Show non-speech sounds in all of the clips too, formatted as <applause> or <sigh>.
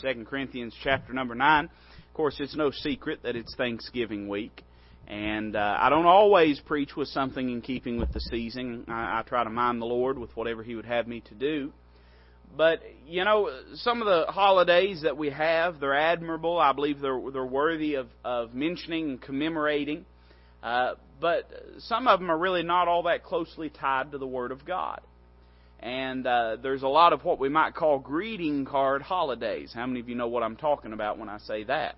2 Corinthians chapter number 9. Of course, it's no secret that it's Thanksgiving week. And uh, I don't always preach with something in keeping with the season. I, I try to mind the Lord with whatever He would have me to do. But you know, some of the holidays that we have, they're admirable. I believe they're they're worthy of of mentioning and commemorating. Uh, but some of them are really not all that closely tied to the Word of God. And uh, there's a lot of what we might call greeting card holidays. How many of you know what I'm talking about when I say that?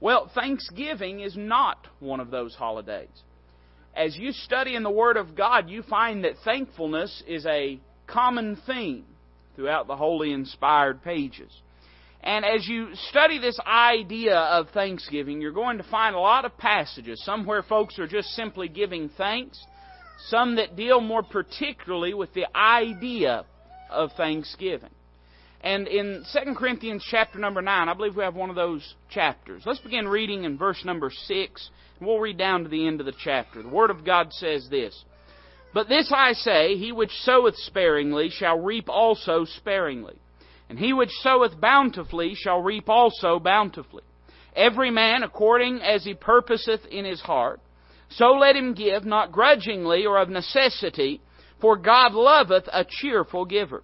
Well, Thanksgiving is not one of those holidays. As you study in the Word of God, you find that thankfulness is a common theme throughout the holy inspired pages. And as you study this idea of thanksgiving, you're going to find a lot of passages. Somewhere folks are just simply giving thanks, some that deal more particularly with the idea of thanksgiving. And in 2 Corinthians chapter number 9, I believe we have one of those chapters. Let's begin reading in verse number 6, and we'll read down to the end of the chapter. The Word of God says this But this I say, he which soweth sparingly shall reap also sparingly, and he which soweth bountifully shall reap also bountifully. Every man according as he purposeth in his heart, so let him give, not grudgingly or of necessity, for God loveth a cheerful giver.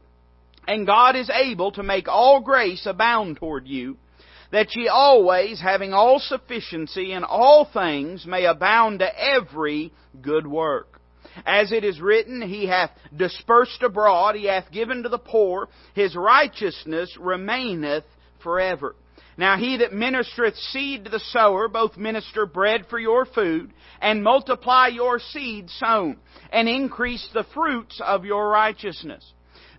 And God is able to make all grace abound toward you, that ye always, having all sufficiency in all things, may abound to every good work. As it is written, He hath dispersed abroad, He hath given to the poor, His righteousness remaineth forever. Now he that ministereth seed to the sower, both minister bread for your food, and multiply your seed sown, and increase the fruits of your righteousness,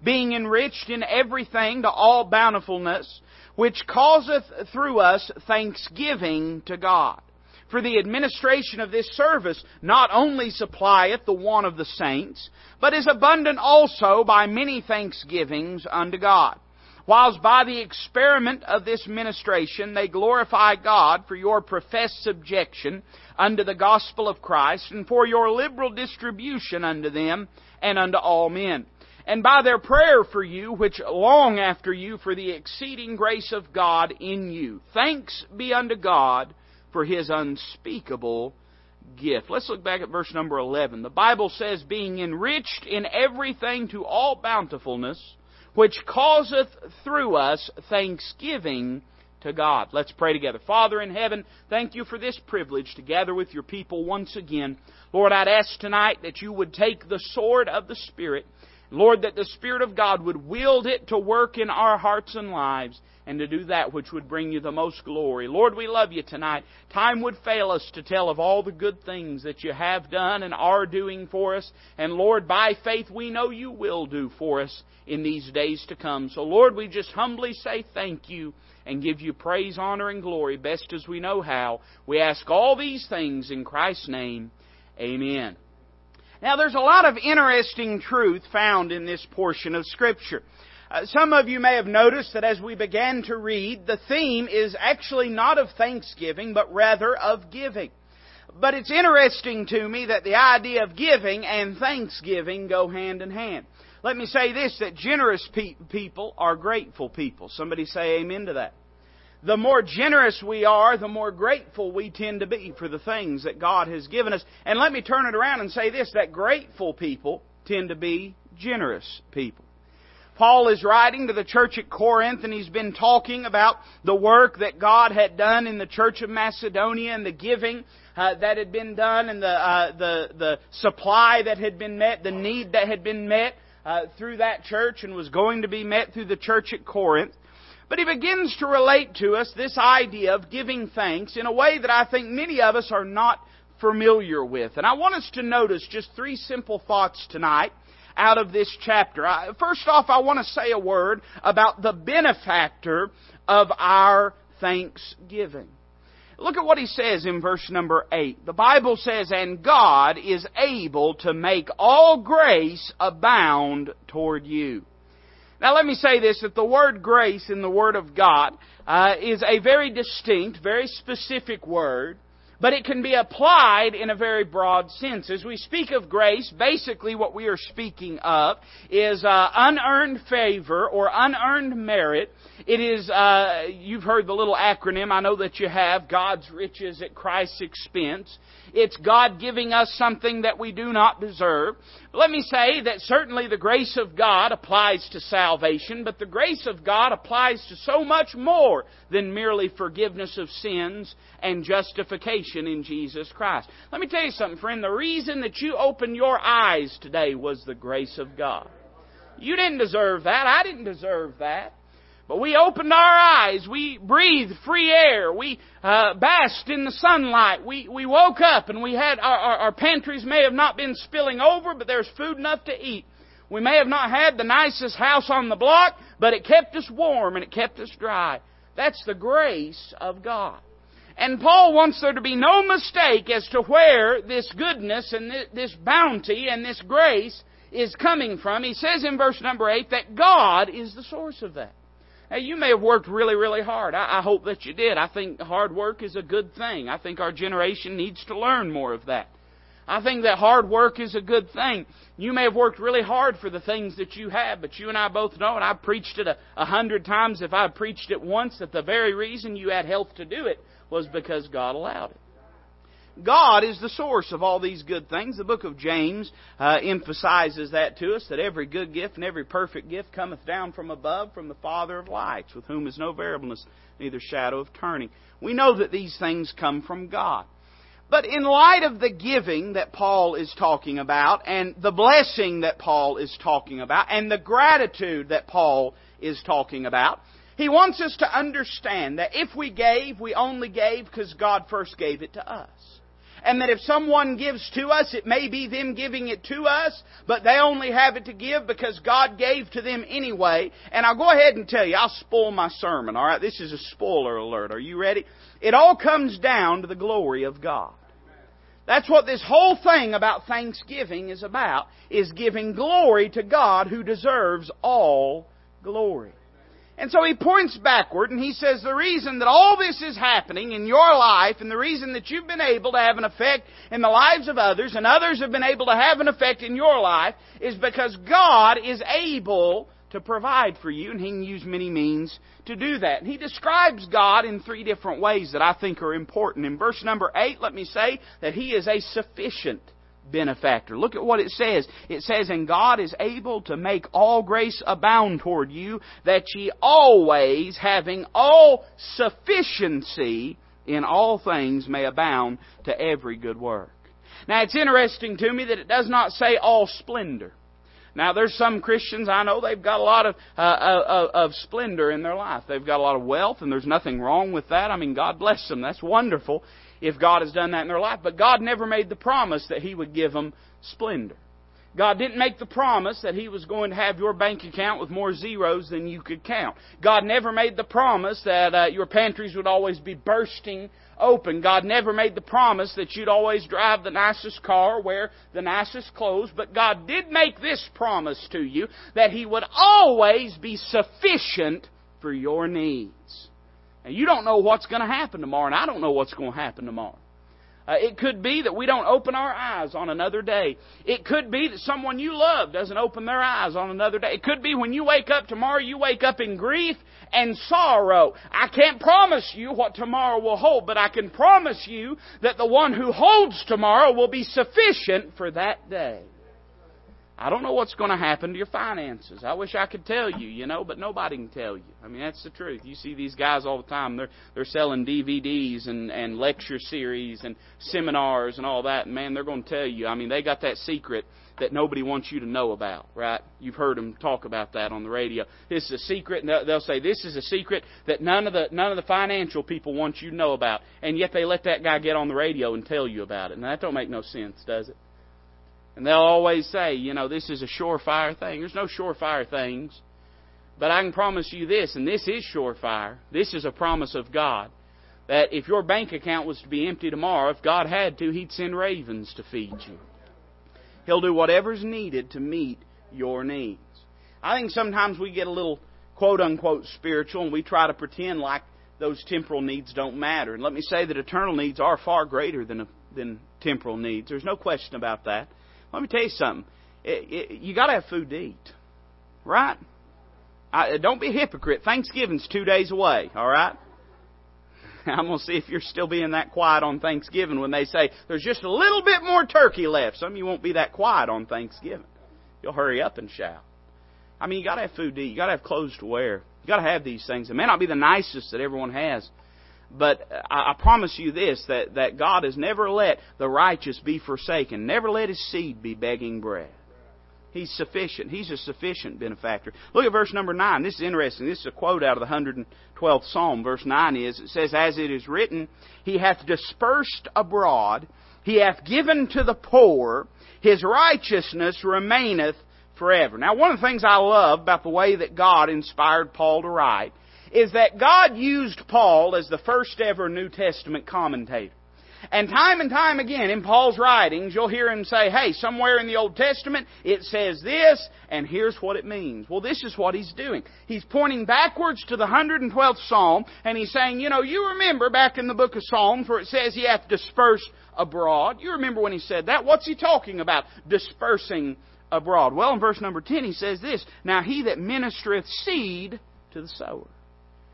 being enriched in everything to all bountifulness, which causeth through us thanksgiving to God. For the administration of this service not only supplieth the want of the saints, but is abundant also by many thanksgivings unto God whilst by the experiment of this ministration they glorify God for your professed subjection unto the gospel of Christ, and for your liberal distribution unto them and unto all men. And by their prayer for you, which long after you for the exceeding grace of God in you. Thanks be unto God for His unspeakable gift. Let's look back at verse number 11. The Bible says, being enriched in everything to all bountifulness, which causeth through us thanksgiving to God. Let's pray together. Father in heaven, thank you for this privilege to gather with your people once again. Lord, I'd ask tonight that you would take the sword of the Spirit. Lord, that the Spirit of God would wield it to work in our hearts and lives and to do that which would bring you the most glory. Lord, we love you tonight. Time would fail us to tell of all the good things that you have done and are doing for us. And Lord, by faith we know you will do for us in these days to come. So Lord, we just humbly say thank you and give you praise, honor, and glory best as we know how. We ask all these things in Christ's name. Amen. Now there's a lot of interesting truth found in this portion of Scripture. Uh, some of you may have noticed that as we began to read, the theme is actually not of thanksgiving, but rather of giving. But it's interesting to me that the idea of giving and thanksgiving go hand in hand. Let me say this, that generous pe- people are grateful people. Somebody say amen to that. The more generous we are, the more grateful we tend to be for the things that God has given us. And let me turn it around and say this, that grateful people tend to be generous people. Paul is writing to the church at Corinth and he's been talking about the work that God had done in the church of Macedonia and the giving uh, that had been done and the, uh, the, the supply that had been met, the need that had been met uh, through that church and was going to be met through the church at Corinth. But he begins to relate to us this idea of giving thanks in a way that I think many of us are not familiar with. And I want us to notice just three simple thoughts tonight out of this chapter. First off, I want to say a word about the benefactor of our thanksgiving. Look at what he says in verse number 8. The Bible says, And God is able to make all grace abound toward you. Now let me say this, that the word grace in the Word of God uh, is a very distinct, very specific word but it can be applied in a very broad sense. As we speak of grace, basically what we are speaking of is uh, unearned favor or unearned merit. It is, uh, you've heard the little acronym, I know that you have, God's riches at Christ's expense. It's God giving us something that we do not deserve. Let me say that certainly the grace of God applies to salvation, but the grace of God applies to so much more than merely forgiveness of sins and justification in Jesus Christ. Let me tell you something, friend. The reason that you opened your eyes today was the grace of God. You didn't deserve that. I didn't deserve that. But we opened our eyes. We breathed free air. We uh, basked in the sunlight. We, we woke up and we had our, our, our pantries may have not been spilling over, but there's food enough to eat. We may have not had the nicest house on the block, but it kept us warm and it kept us dry. That's the grace of God. And Paul wants there to be no mistake as to where this goodness and this bounty and this grace is coming from. He says in verse number 8 that God is the source of that. Hey, you may have worked really, really hard. I, I hope that you did. I think hard work is a good thing. I think our generation needs to learn more of that. I think that hard work is a good thing. You may have worked really hard for the things that you have, but you and I both know, and I've preached it a, a hundred times if I preached it once, that the very reason you had health to do it was because God allowed it. God is the source of all these good things. The book of James uh, emphasizes that to us that every good gift and every perfect gift cometh down from above, from the Father of lights, with whom is no variableness, neither shadow of turning. We know that these things come from God. But in light of the giving that Paul is talking about, and the blessing that Paul is talking about, and the gratitude that Paul is talking about, he wants us to understand that if we gave, we only gave because God first gave it to us and that if someone gives to us, it may be them giving it to us, but they only have it to give because God gave to them anyway. And I'll go ahead and tell you, I'll spoil my sermon, alright? This is a spoiler alert. Are you ready? It all comes down to the glory of God. That's what this whole thing about Thanksgiving is about, is giving glory to God who deserves all glory. And so he points backward and he says the reason that all this is happening in your life and the reason that you've been able to have an effect in the lives of others and others have been able to have an effect in your life is because God is able to provide for you and he can use many means to do that. And he describes God in three different ways that I think are important. In verse number 8, let me say that he is a sufficient benefactor. Look at what it says. It says, And God is able to make all grace abound toward you, that ye always, having all sufficiency in all things, may abound to every good work. Now it's interesting to me that it does not say all splendor. Now, there's some Christians I know they've got a lot of uh, uh, of splendor in their life. They've got a lot of wealth, and there's nothing wrong with that. I mean, God bless them. That's wonderful if God has done that in their life. But God never made the promise that He would give them splendor. God didn't make the promise that He was going to have your bank account with more zeros than you could count. God never made the promise that uh, your pantries would always be bursting open. God never made the promise that you'd always drive the nicest car, wear the nicest clothes. But God did make this promise to you that He would always be sufficient for your needs. And you don't know what's going to happen tomorrow, and I don't know what's going to happen tomorrow. Uh, it could be that we don't open our eyes on another day. It could be that someone you love doesn't open their eyes on another day. It could be when you wake up tomorrow, you wake up in grief and sorrow. I can't promise you what tomorrow will hold, but I can promise you that the one who holds tomorrow will be sufficient for that day. I don't know what's going to happen to your finances. I wish I could tell you, you know, but nobody can tell you. I mean, that's the truth. You see these guys all the time. They're they're selling DVDs and and lecture series and seminars and all that. And man, they're going to tell you. I mean, they got that secret that nobody wants you to know about, right? You've heard them talk about that on the radio. This is a secret, and they'll say this is a secret that none of the none of the financial people want you to know about, and yet they let that guy get on the radio and tell you about it. And that don't make no sense, does it? And they'll always say, you know, this is a surefire thing. There's no surefire things. But I can promise you this, and this is surefire. This is a promise of God. That if your bank account was to be empty tomorrow, if God had to, He'd send ravens to feed you. He'll do whatever's needed to meet your needs. I think sometimes we get a little quote unquote spiritual and we try to pretend like those temporal needs don't matter. And let me say that eternal needs are far greater than, than temporal needs. There's no question about that. Let me tell you something. It, it, you got to have food to eat, right? I, uh, don't be a hypocrite. Thanksgiving's two days away, all right? <laughs> I'm going to see if you're still being that quiet on Thanksgiving when they say there's just a little bit more turkey left. Some of you won't be that quiet on Thanksgiving. You'll hurry up and shout. I mean, you got to have food to eat. You got to have clothes to wear. You got to have these things. It may not be the nicest that everyone has, but I, I promise you this: that that God has never let the righteous be forsaken, never let His seed be begging bread. He's sufficient. He's a sufficient benefactor. Look at verse number 9. This is interesting. This is a quote out of the 112th Psalm. Verse 9 is, it says, As it is written, He hath dispersed abroad, He hath given to the poor, His righteousness remaineth forever. Now, one of the things I love about the way that God inspired Paul to write is that God used Paul as the first ever New Testament commentator. And time and time again in Paul's writings, you'll hear him say, hey, somewhere in the Old Testament it says this, and here's what it means. Well, this is what he's doing. He's pointing backwards to the 112th Psalm, and he's saying, you know, you remember back in the book of Psalms where it says he hath dispersed abroad. You remember when he said that? What's he talking about? Dispersing abroad. Well, in verse number 10 he says this, Now he that ministereth seed to the sower.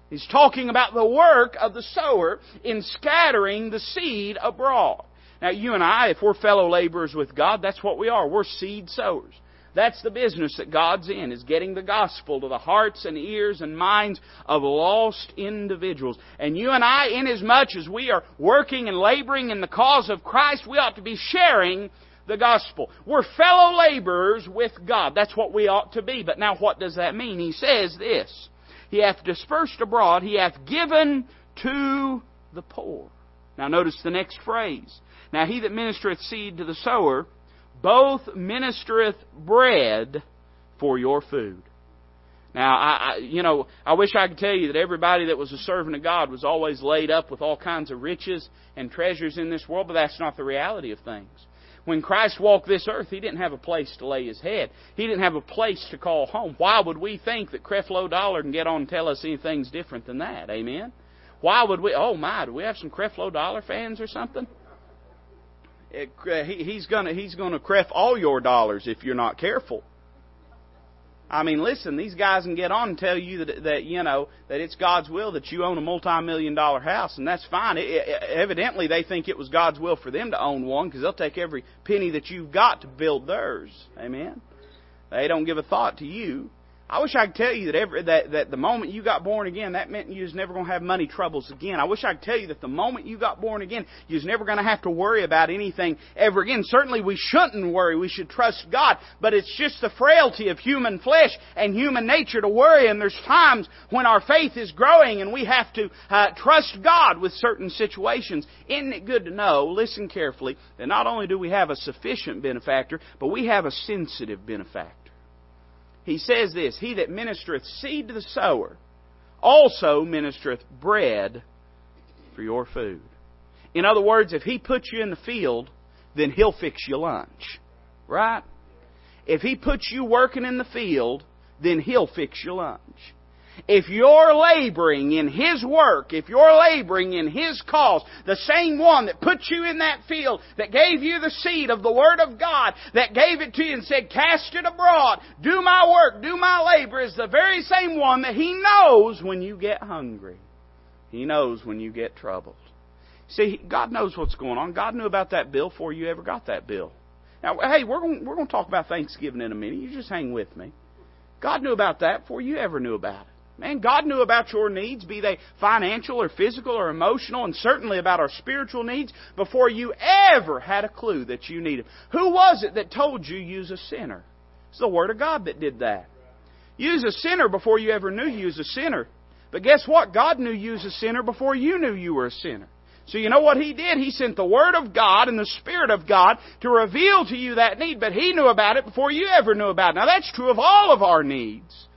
He's talking about the work of the sower in scattering the seed abroad. Now, you and I, if we're fellow laborers with God, that's what we are. We're seed sowers. That's the business that God's in, is getting the gospel to the hearts and ears and minds of lost individuals. And you and I, inasmuch as we are working and laboring in the cause of Christ, we ought to be sharing the gospel. We're fellow laborers with God. That's what we ought to be. But now what does that mean? He says this. He hath dispersed abroad, he hath given to the poor. Now notice the next phrase. Now he that ministereth seed to the sower, both ministereth bread for your food. Now, I, I, you know, I wish I could tell you that everybody that was a servant of God was always laid up with all kinds of riches and treasures in this world, but that's not the reality of things. When Christ walked this earth, He didn't have a place to lay His head. He didn't have a place to call home. Why would we think that Creflo Dollar can get on and tell us anything's different than that? Amen? Why would we? Oh my, do we have some Creflo Dollar fans or something? It, uh, he, he's gonna he's gonna cref all your dollars if you're not careful. I mean, listen, these guys can get on and tell you that that you know that it's God's will that you own a multi-million dollar house, and that's fine. It, it, evidently, they think it was God's will for them to own one because they'll take every penny that you've got to build theirs. Amen. They don't give a thought to you. I wish I could tell you that every that, that the moment you got born again, that meant you was never going to have money troubles again. I wish I could tell you that the moment you got born again, you was never going to have to worry about anything ever again. Certainly we shouldn't worry. We should trust God. But it's just the frailty of human flesh and human nature to worry. And there's times when our faith is growing and we have to uh, trust God with certain situations. Isn't it good to know, listen carefully, that not only do we have a sufficient benefactor, but we have a sensitive benefactor he says this He that ministereth seed to the sower also ministereth bread for your food. In other words, if he puts you in the field, then he'll fix you lunch. Right? If he puts you working in the field, then he'll fix you lunch. If you're laboring in His work, if you're laboring in His cause, the same one that put you in that field, that gave you the seed of the Word of God, that gave it to you and said, cast it abroad, do my work, do my labor, is the very same one that He knows when you get hungry. He knows when you get troubled. See, God knows what's going on. God knew about that bill before you ever got that bill. Now, hey, we're going, we're going to talk about Thanksgiving in a minute. You just hang with me. God knew about that before you ever knew about it. Man, God knew about your needs, be they financial or physical or emotional, and certainly about our spiritual needs before you ever had a clue that you needed. Who was it that told you use a sinner? It's the Word of God that did that. Use a sinner before you ever knew you was a sinner. But guess what? God knew you was a sinner before you knew you were a sinner. So you know what He did? He sent the Word of God and the Spirit of God to reveal to you that need, but He knew about it before you ever knew about it. Now that's true of all of our needs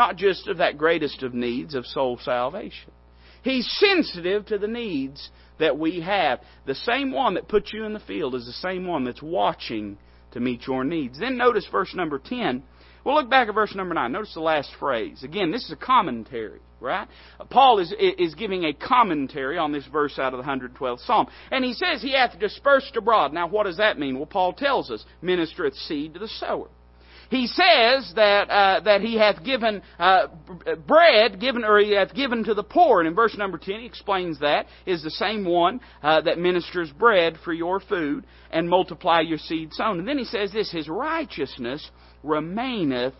not just of that greatest of needs of soul salvation. He's sensitive to the needs that we have. The same one that put you in the field is the same one that's watching to meet your needs. Then notice verse number 10. Well, look back at verse number 9. Notice the last phrase. Again, this is a commentary, right? Paul is, is giving a commentary on this verse out of the 112th Psalm. And he says, He hath dispersed abroad. Now, what does that mean? Well, Paul tells us, ministereth seed to the sower. He says that uh, that he hath given uh, bread, given or he hath given to the poor. And in verse number ten, he explains that is the same one uh, that ministers bread for your food and multiply your seed sown. And then he says this: His righteousness remaineth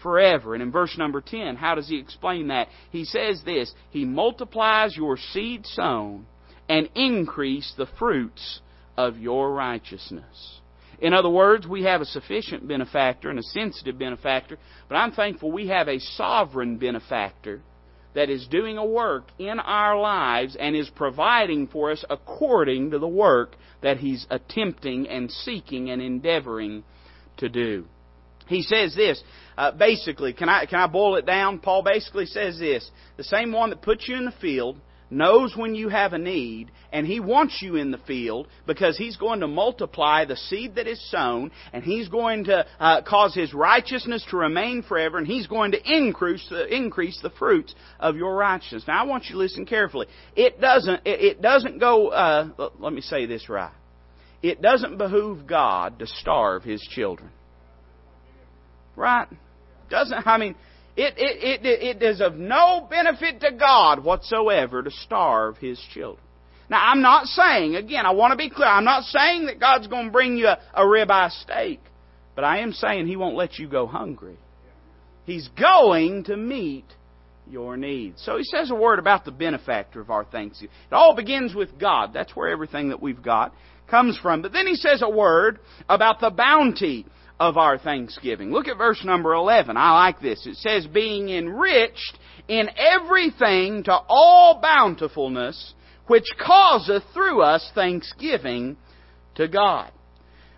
forever. And in verse number 10, how does he explain that? He says this He multiplies your seed sown and increase the fruits of your righteousness. In other words, we have a sufficient benefactor and a sensitive benefactor, but I'm thankful we have a sovereign benefactor that is doing a work in our lives and is providing for us according to the work that He's attempting and seeking and endeavoring to do. He says this, uh, basically, can I, can I boil it down? Paul basically says this, the same one that puts you in the field, knows when you have a need, and He wants you in the field because He's going to multiply the seed that is sown, and He's going to uh, cause His righteousness to remain forever, and He's going to increase the, increase the fruits of your righteousness. Now, I want you to listen carefully. It doesn't, it, it doesn't go, uh, let me say this right. It doesn't behoove God to starve His children. Right? Doesn't, I mean, it, it, it, it is of no benefit to God whatsoever to starve His children. Now, I'm not saying, again, I want to be clear, I'm not saying that God's going to bring you a, a ribeye steak, but I am saying He won't let you go hungry. He's going to meet your needs. So he says a word about the benefactor of our thanksgiving. It all begins with God. That's where everything that we've got comes from. But then he says a word about the bounty of our thanksgiving. Look at verse number 11. I like this. It says, being enriched in everything to all bountifulness, which causeth through us thanksgiving to God.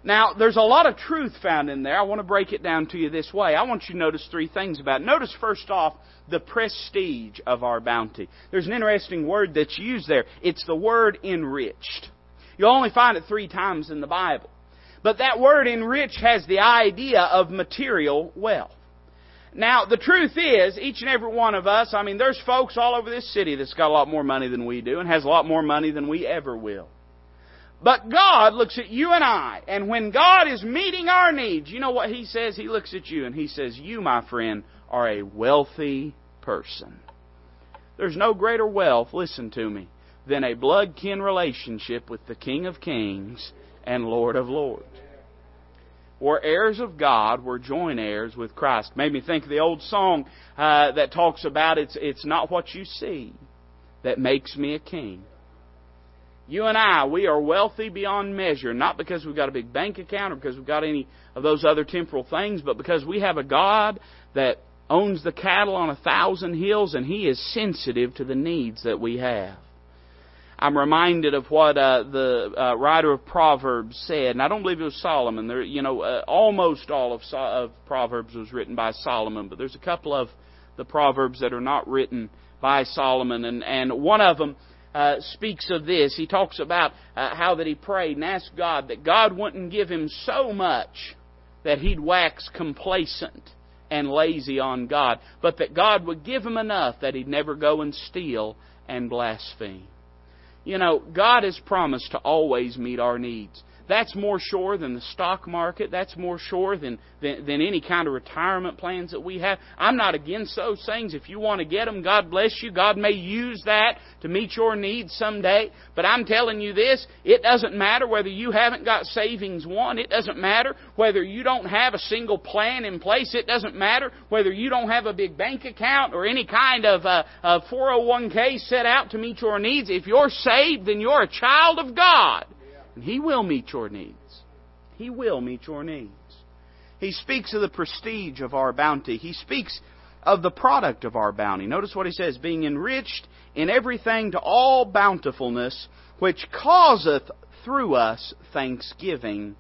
Now, there's a lot of truth found in there. I want to break it down to you this way. I want you to notice three things about it. Notice first off the prestige of our bounty. There's an interesting word that's used there. It's the word enriched. You'll only find it three times in the Bible. But that word enrich has the idea of material wealth. Now, the truth is, each and every one of us, I mean, there's folks all over this city that's got a lot more money than we do and has a lot more money than we ever will. But God looks at you and I, and when God is meeting our needs, you know what He says? He looks at you and He says, You, my friend, are a wealthy person. There's no greater wealth, listen to me, than a blood kin relationship with the King of Kings and Lord of Lords. We're heirs of God. We're joint heirs with Christ. Made me think of the old song uh, that talks about it's it's not what you see that makes me a king. You and I, we are wealthy beyond measure, not because we've got a big bank account or because we've got any of those other temporal things, but because we have a God that owns the cattle on a thousand hills and He is sensitive to the needs that we have. I'm reminded of what uh, the uh, writer of Proverbs said, and I don't believe it was Solomon. There, you know, uh, almost all of, so- of Proverbs was written by Solomon, but there's a couple of the Proverbs that are not written by Solomon, and and one of them uh, speaks of this. He talks about uh, how that he prayed and asked God that God wouldn't give him so much that he'd wax complacent and lazy on God, but that God would give him enough that he'd never go and steal and blaspheme. You know, God has promised to always meet our needs. That's more sure than the stock market. That's more sure than, than, than, any kind of retirement plans that we have. I'm not against those things. If you want to get them, God bless you. God may use that to meet your needs someday. But I'm telling you this, it doesn't matter whether you haven't got savings one. It doesn't matter whether you don't have a single plan in place. It doesn't matter whether you don't have a big bank account or any kind of uh, 401k set out to meet your needs. If you're saved, then you're a child of God. And He will meet your needs. He will meet your needs. He speaks of the prestige of our bounty. He speaks of the product of our bounty. Notice what he says being enriched in everything to all bountifulness, which causeth through us thanksgiving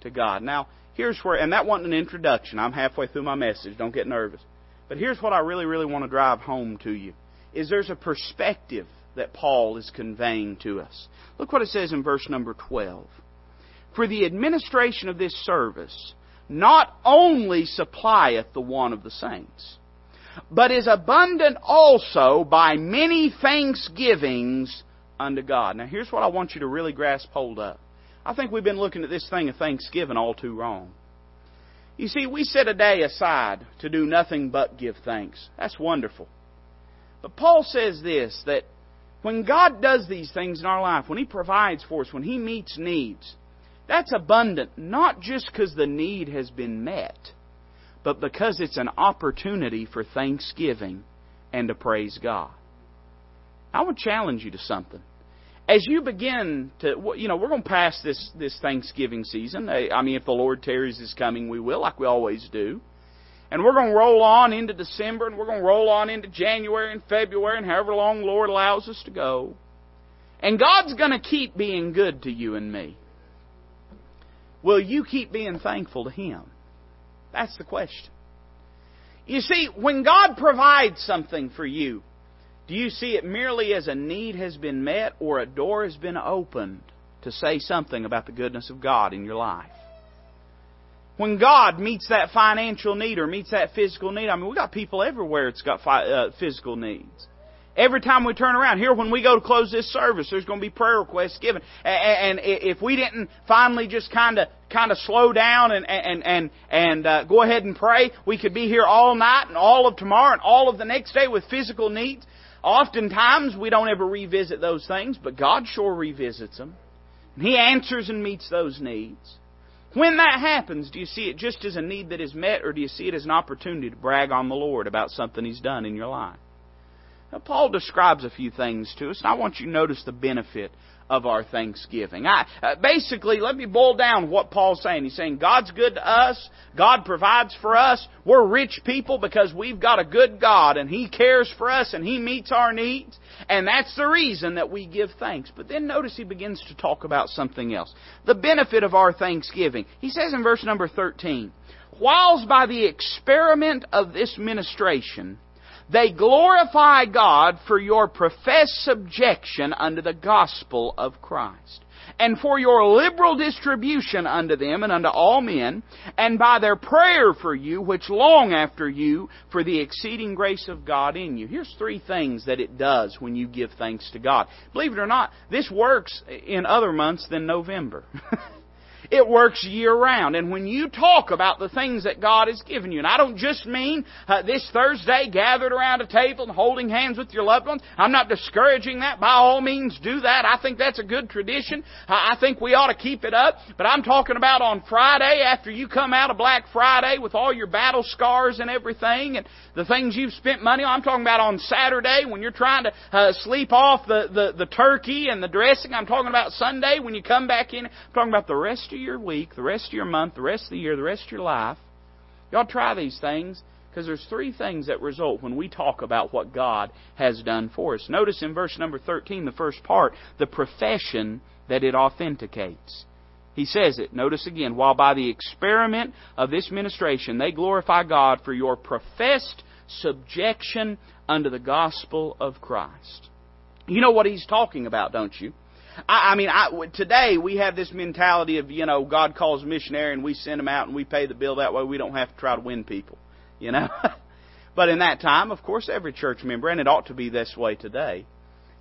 to God. Now, here's where, and that wasn't an introduction. I'm halfway through my message. Don't get nervous. But here's what I really, really want to drive home to you is there's a perspective that Paul is conveying to us. Look what it says in verse number 12. For the administration of this service not only supplieth the want of the saints, but is abundant also by many thanksgivings unto God. Now here's what I want you to really grasp hold of. I think we've been looking at this thing of thanksgiving all too wrong. You see, we set a day aside to do nothing but give thanks. That's wonderful. But Paul says this that when God does these things in our life, when He provides for us, when He meets needs, that's abundant, not just because the need has been met, but because it's an opportunity for thanksgiving and to praise God. I would challenge you to something. As you begin to, you know, we're going to pass this, this Thanksgiving season. I mean, if the Lord tarries is coming, we will, like we always do. And we're going to roll on into December, and we're going to roll on into January and February, and however long the Lord allows us to go. And God's going to keep being good to you and me. Will you keep being thankful to Him? That's the question. You see, when God provides something for you, do you see it merely as a need has been met or a door has been opened to say something about the goodness of God in your life? When God meets that financial need or meets that physical need, I mean, we got people everywhere that's got uh, physical needs. Every time we turn around here, when we go to close this service, there's going to be prayer requests given. And if we didn't finally just kind of kind of slow down and and and and uh, go ahead and pray, we could be here all night and all of tomorrow and all of the next day with physical needs. Oftentimes, we don't ever revisit those things, but God sure revisits them. He answers and meets those needs. When that happens, do you see it just as a need that is met, or do you see it as an opportunity to brag on the Lord about something He's done in your life? Now, Paul describes a few things to us, and I want you to notice the benefit of our thanksgiving. I, uh, basically, let me boil down what Paul's saying. He's saying God's good to us. God provides for us. We're rich people because we've got a good God and He cares for us and He meets our needs. And that's the reason that we give thanks. But then notice he begins to talk about something else. The benefit of our thanksgiving. He says in verse number 13, Whilst by the experiment of this ministration, they glorify God for your professed subjection unto the gospel of Christ, and for your liberal distribution unto them and unto all men, and by their prayer for you, which long after you for the exceeding grace of God in you. Here's three things that it does when you give thanks to God. Believe it or not, this works in other months than November. <laughs> It works year round. And when you talk about the things that God has given you, and I don't just mean uh, this Thursday gathered around a table and holding hands with your loved ones. I'm not discouraging that. By all means, do that. I think that's a good tradition. I think we ought to keep it up. But I'm talking about on Friday after you come out of Black Friday with all your battle scars and everything and the things you've spent money on. I'm talking about on Saturday when you're trying to uh, sleep off the, the, the turkey and the dressing. I'm talking about Sunday when you come back in. I'm talking about the rest of your week, the rest of your month, the rest of the year, the rest of your life. Y'all try these things because there's three things that result when we talk about what God has done for us. Notice in verse number 13, the first part, the profession that it authenticates. He says it, notice again, while by the experiment of this ministration they glorify God for your professed subjection unto the gospel of Christ. You know what he's talking about, don't you? I, I mean, I, today we have this mentality of, you know, God calls a missionary and we send them out and we pay the bill that way. We don't have to try to win people, you know. <laughs> but in that time, of course, every church member, and it ought to be this way today,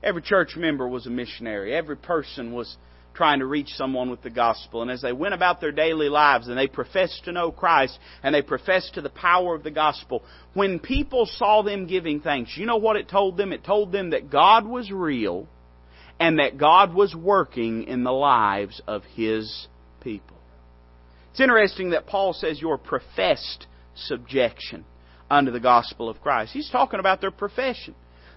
every church member was a missionary. Every person was trying to reach someone with the gospel. And as they went about their daily lives and they professed to know Christ and they professed to the power of the gospel, when people saw them giving thanks, you know what it told them? It told them that God was real and that God was working in the lives of His people. It's interesting that Paul says your professed subjection unto the gospel of Christ. He's talking about their profession.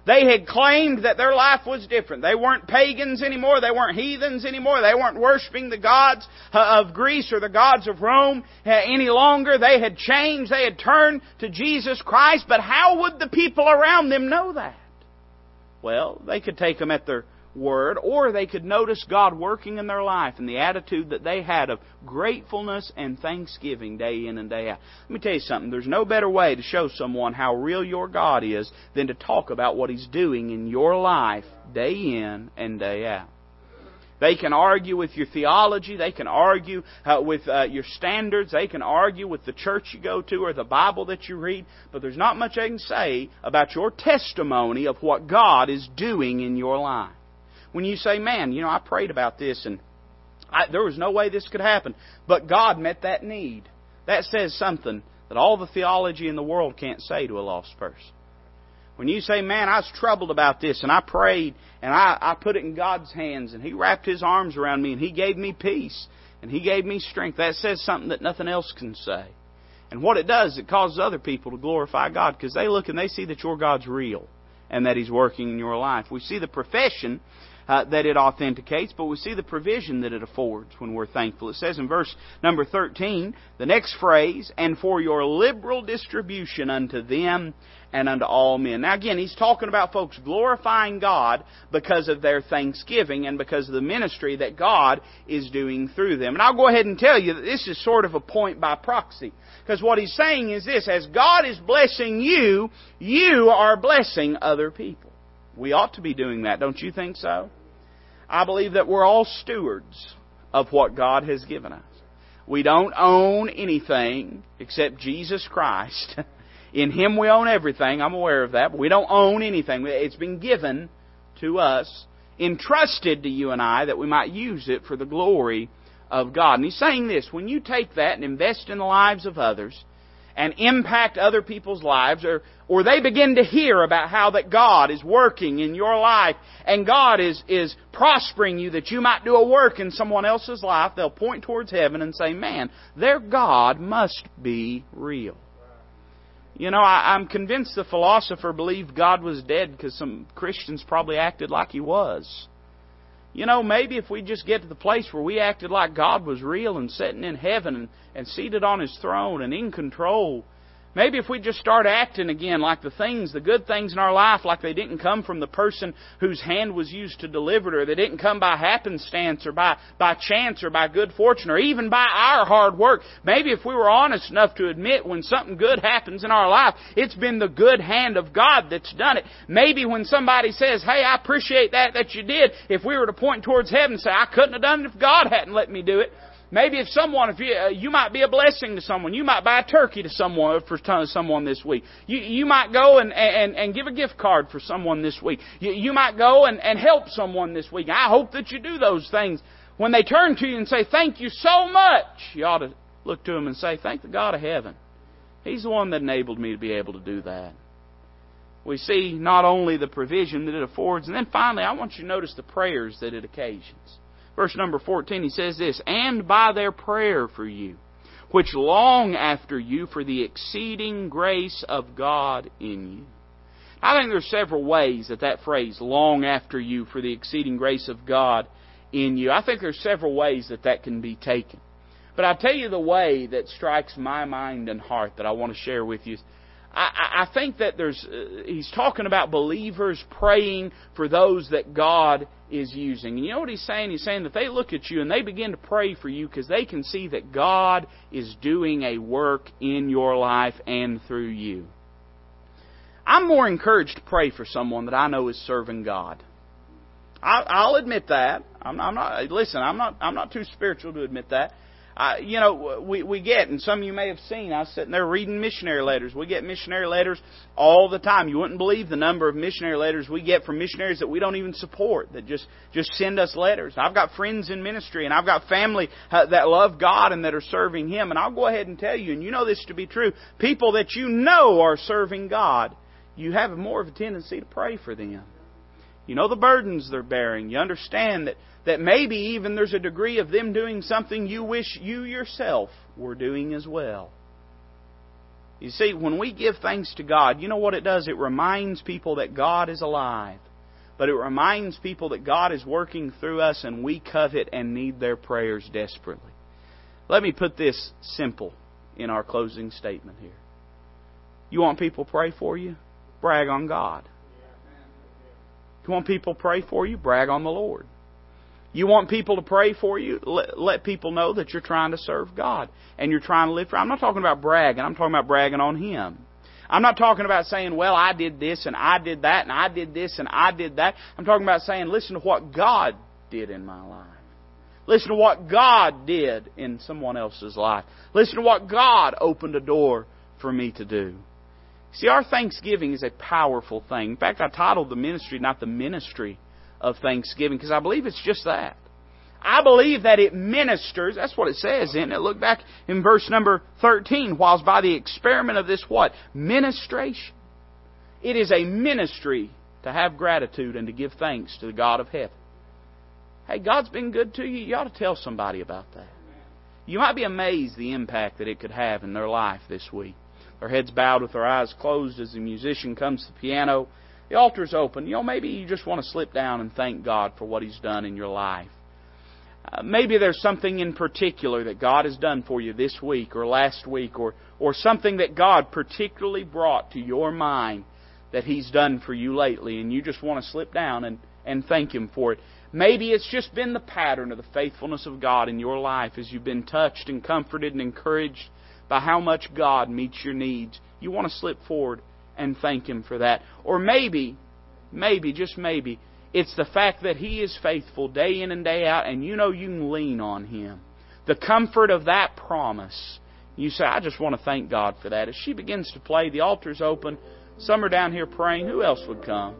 They had claimed that their life was different. They weren't pagans anymore. They weren't heathens anymore. They weren't worshiping the gods uh, of Greece or the gods of Rome uh, any longer. They had changed. They had turned to Jesus Christ. But how would the people around them know that? Well, they could take them at their word, or they could notice God working in their life and the attitude that they had of gratefulness and thanksgiving day in and day out. Let me tell you something. There's no better way to show someone how real your God is than to talk about what He's doing in your life day in and day out. They can argue with your theology. They can argue uh, with uh, your standards. They can argue with the church you go to or the Bible that you read. But there's not much they can say about your testimony of what God is doing in your life. When you say, man, you know, I prayed about this and I, there was no way this could happen, but God met that need. That says something that all the theology in the world can't say to a lost person. When you say, man, I was troubled about this and I prayed and I, I put it in God's hands and He wrapped His arms around me and He gave me peace and He gave me strength, that says something that nothing else can say. And what it does, it causes other people to glorify God because they look and they see that your God's real and that He's working in your life. We see the profession uh, that it authenticates, but we see the provision that it affords when we're thankful. It says in verse number 13, the next phrase, and for your liberal distribution unto them and unto all men. Now again, he's talking about folks glorifying God because of their thanksgiving and because of the ministry that God is doing through them. And I'll go ahead and tell you that this is sort of a point by proxy. Because what he's saying is this, as God is blessing you, you are blessing other people. We ought to be doing that, don't you think so? I believe that we're all stewards of what God has given us. We don't own anything except Jesus Christ. <laughs> In Him we own everything. I'm aware of that. But we don't own anything. It's been given to us, entrusted to you and I, that we might use it for the glory of God. And He's saying this when you take that and invest in the lives of others, and impact other people's lives or, or they begin to hear about how that God is working in your life and God is, is prospering you that you might do a work in someone else's life, they'll point towards heaven and say, man, their God must be real. You know, I, I'm convinced the philosopher believed God was dead because some Christians probably acted like he was. You know, maybe if we just get to the place where we acted like God was real and sitting in heaven and, and seated on His throne and in control, Maybe if we just start acting again like the things, the good things in our life, like they didn't come from the person whose hand was used to deliver it, or they didn't come by happenstance or by, by chance or by good fortune or even by our hard work. Maybe if we were honest enough to admit when something good happens in our life, it's been the good hand of God that's done it. Maybe when somebody says, hey, I appreciate that that you did, if we were to point towards heaven and say, I couldn't have done it if God hadn't let me do it, Maybe if someone, if you, uh, you might be a blessing to someone, you might buy a turkey to someone for someone this week. You, you might go and, and, and give a gift card for someone this week. You, you might go and, and help someone this week. I hope that you do those things. When they turn to you and say, thank you so much, you ought to look to them and say, thank the God of heaven. He's the one that enabled me to be able to do that. We see not only the provision that it affords, and then finally, I want you to notice the prayers that it occasions. Verse number 14, he says this, And by their prayer for you, which long after you for the exceeding grace of God in you. I think there's several ways that that phrase, long after you for the exceeding grace of God in you, I think there's several ways that that can be taken. But I'll tell you the way that strikes my mind and heart that I want to share with you I, I think that there's, uh, he's talking about believers praying for those that God is using. And you know what he's saying? He's saying that they look at you and they begin to pray for you because they can see that God is doing a work in your life and through you. I'm more encouraged to pray for someone that I know is serving God. I, I'll admit that. I'm, I'm not. Listen, I'm not. I'm not too spiritual to admit that. You know, we, we get, and some of you may have seen, I was sitting there reading missionary letters. We get missionary letters all the time. You wouldn't believe the number of missionary letters we get from missionaries that we don't even support, that just, just send us letters. I've got friends in ministry, and I've got family uh, that love God and that are serving Him. And I'll go ahead and tell you, and you know this to be true, people that you know are serving God, you have more of a tendency to pray for them. You know the burdens they're bearing. You understand that that maybe even there's a degree of them doing something you wish you yourself were doing as well. You see, when we give thanks to God, you know what it does? It reminds people that God is alive. But it reminds people that God is working through us and we covet and need their prayers desperately. Let me put this simple in our closing statement here. You want people to pray for you? Brag on God. You want people to pray for you? Brag on the Lord. You want people to pray for you? Let, let, people know that you're trying to serve God and you're trying to live for. I'm not talking about bragging. I'm talking about bragging on Him. I'm not talking about saying, well, I did this and I did that and I did this and I did that. I'm talking about saying, listen to what God did in my life. Listen to what God did in someone else's life. Listen to what God opened a door for me to do. See, our thanksgiving is a powerful thing. In fact, I titled the ministry not the ministry of thanksgiving because I believe it's just that. I believe that it ministers, that's what it says in it. Look back in verse number 13, whilst by the experiment of this what? Ministration. It is a ministry to have gratitude and to give thanks to the God of heaven. Hey, God's been good to you. You ought to tell somebody about that. You might be amazed the impact that it could have in their life this week. Their heads bowed with their eyes closed as the musician comes to the piano. The altar's open. You know, maybe you just want to slip down and thank God for what He's done in your life. Uh, maybe there's something in particular that God has done for you this week or last week or, or something that God particularly brought to your mind that He's done for you lately and you just want to slip down and, and thank Him for it. Maybe it's just been the pattern of the faithfulness of God in your life as you've been touched and comforted and encouraged by how much God meets your needs. You want to slip forward and thank Him for that. Or maybe, maybe, just maybe, it's the fact that He is faithful day in and day out, and you know you can lean on Him. The comfort of that promise. You say, I just want to thank God for that. As she begins to play, the altar's open. Some are down here praying. Who else would come?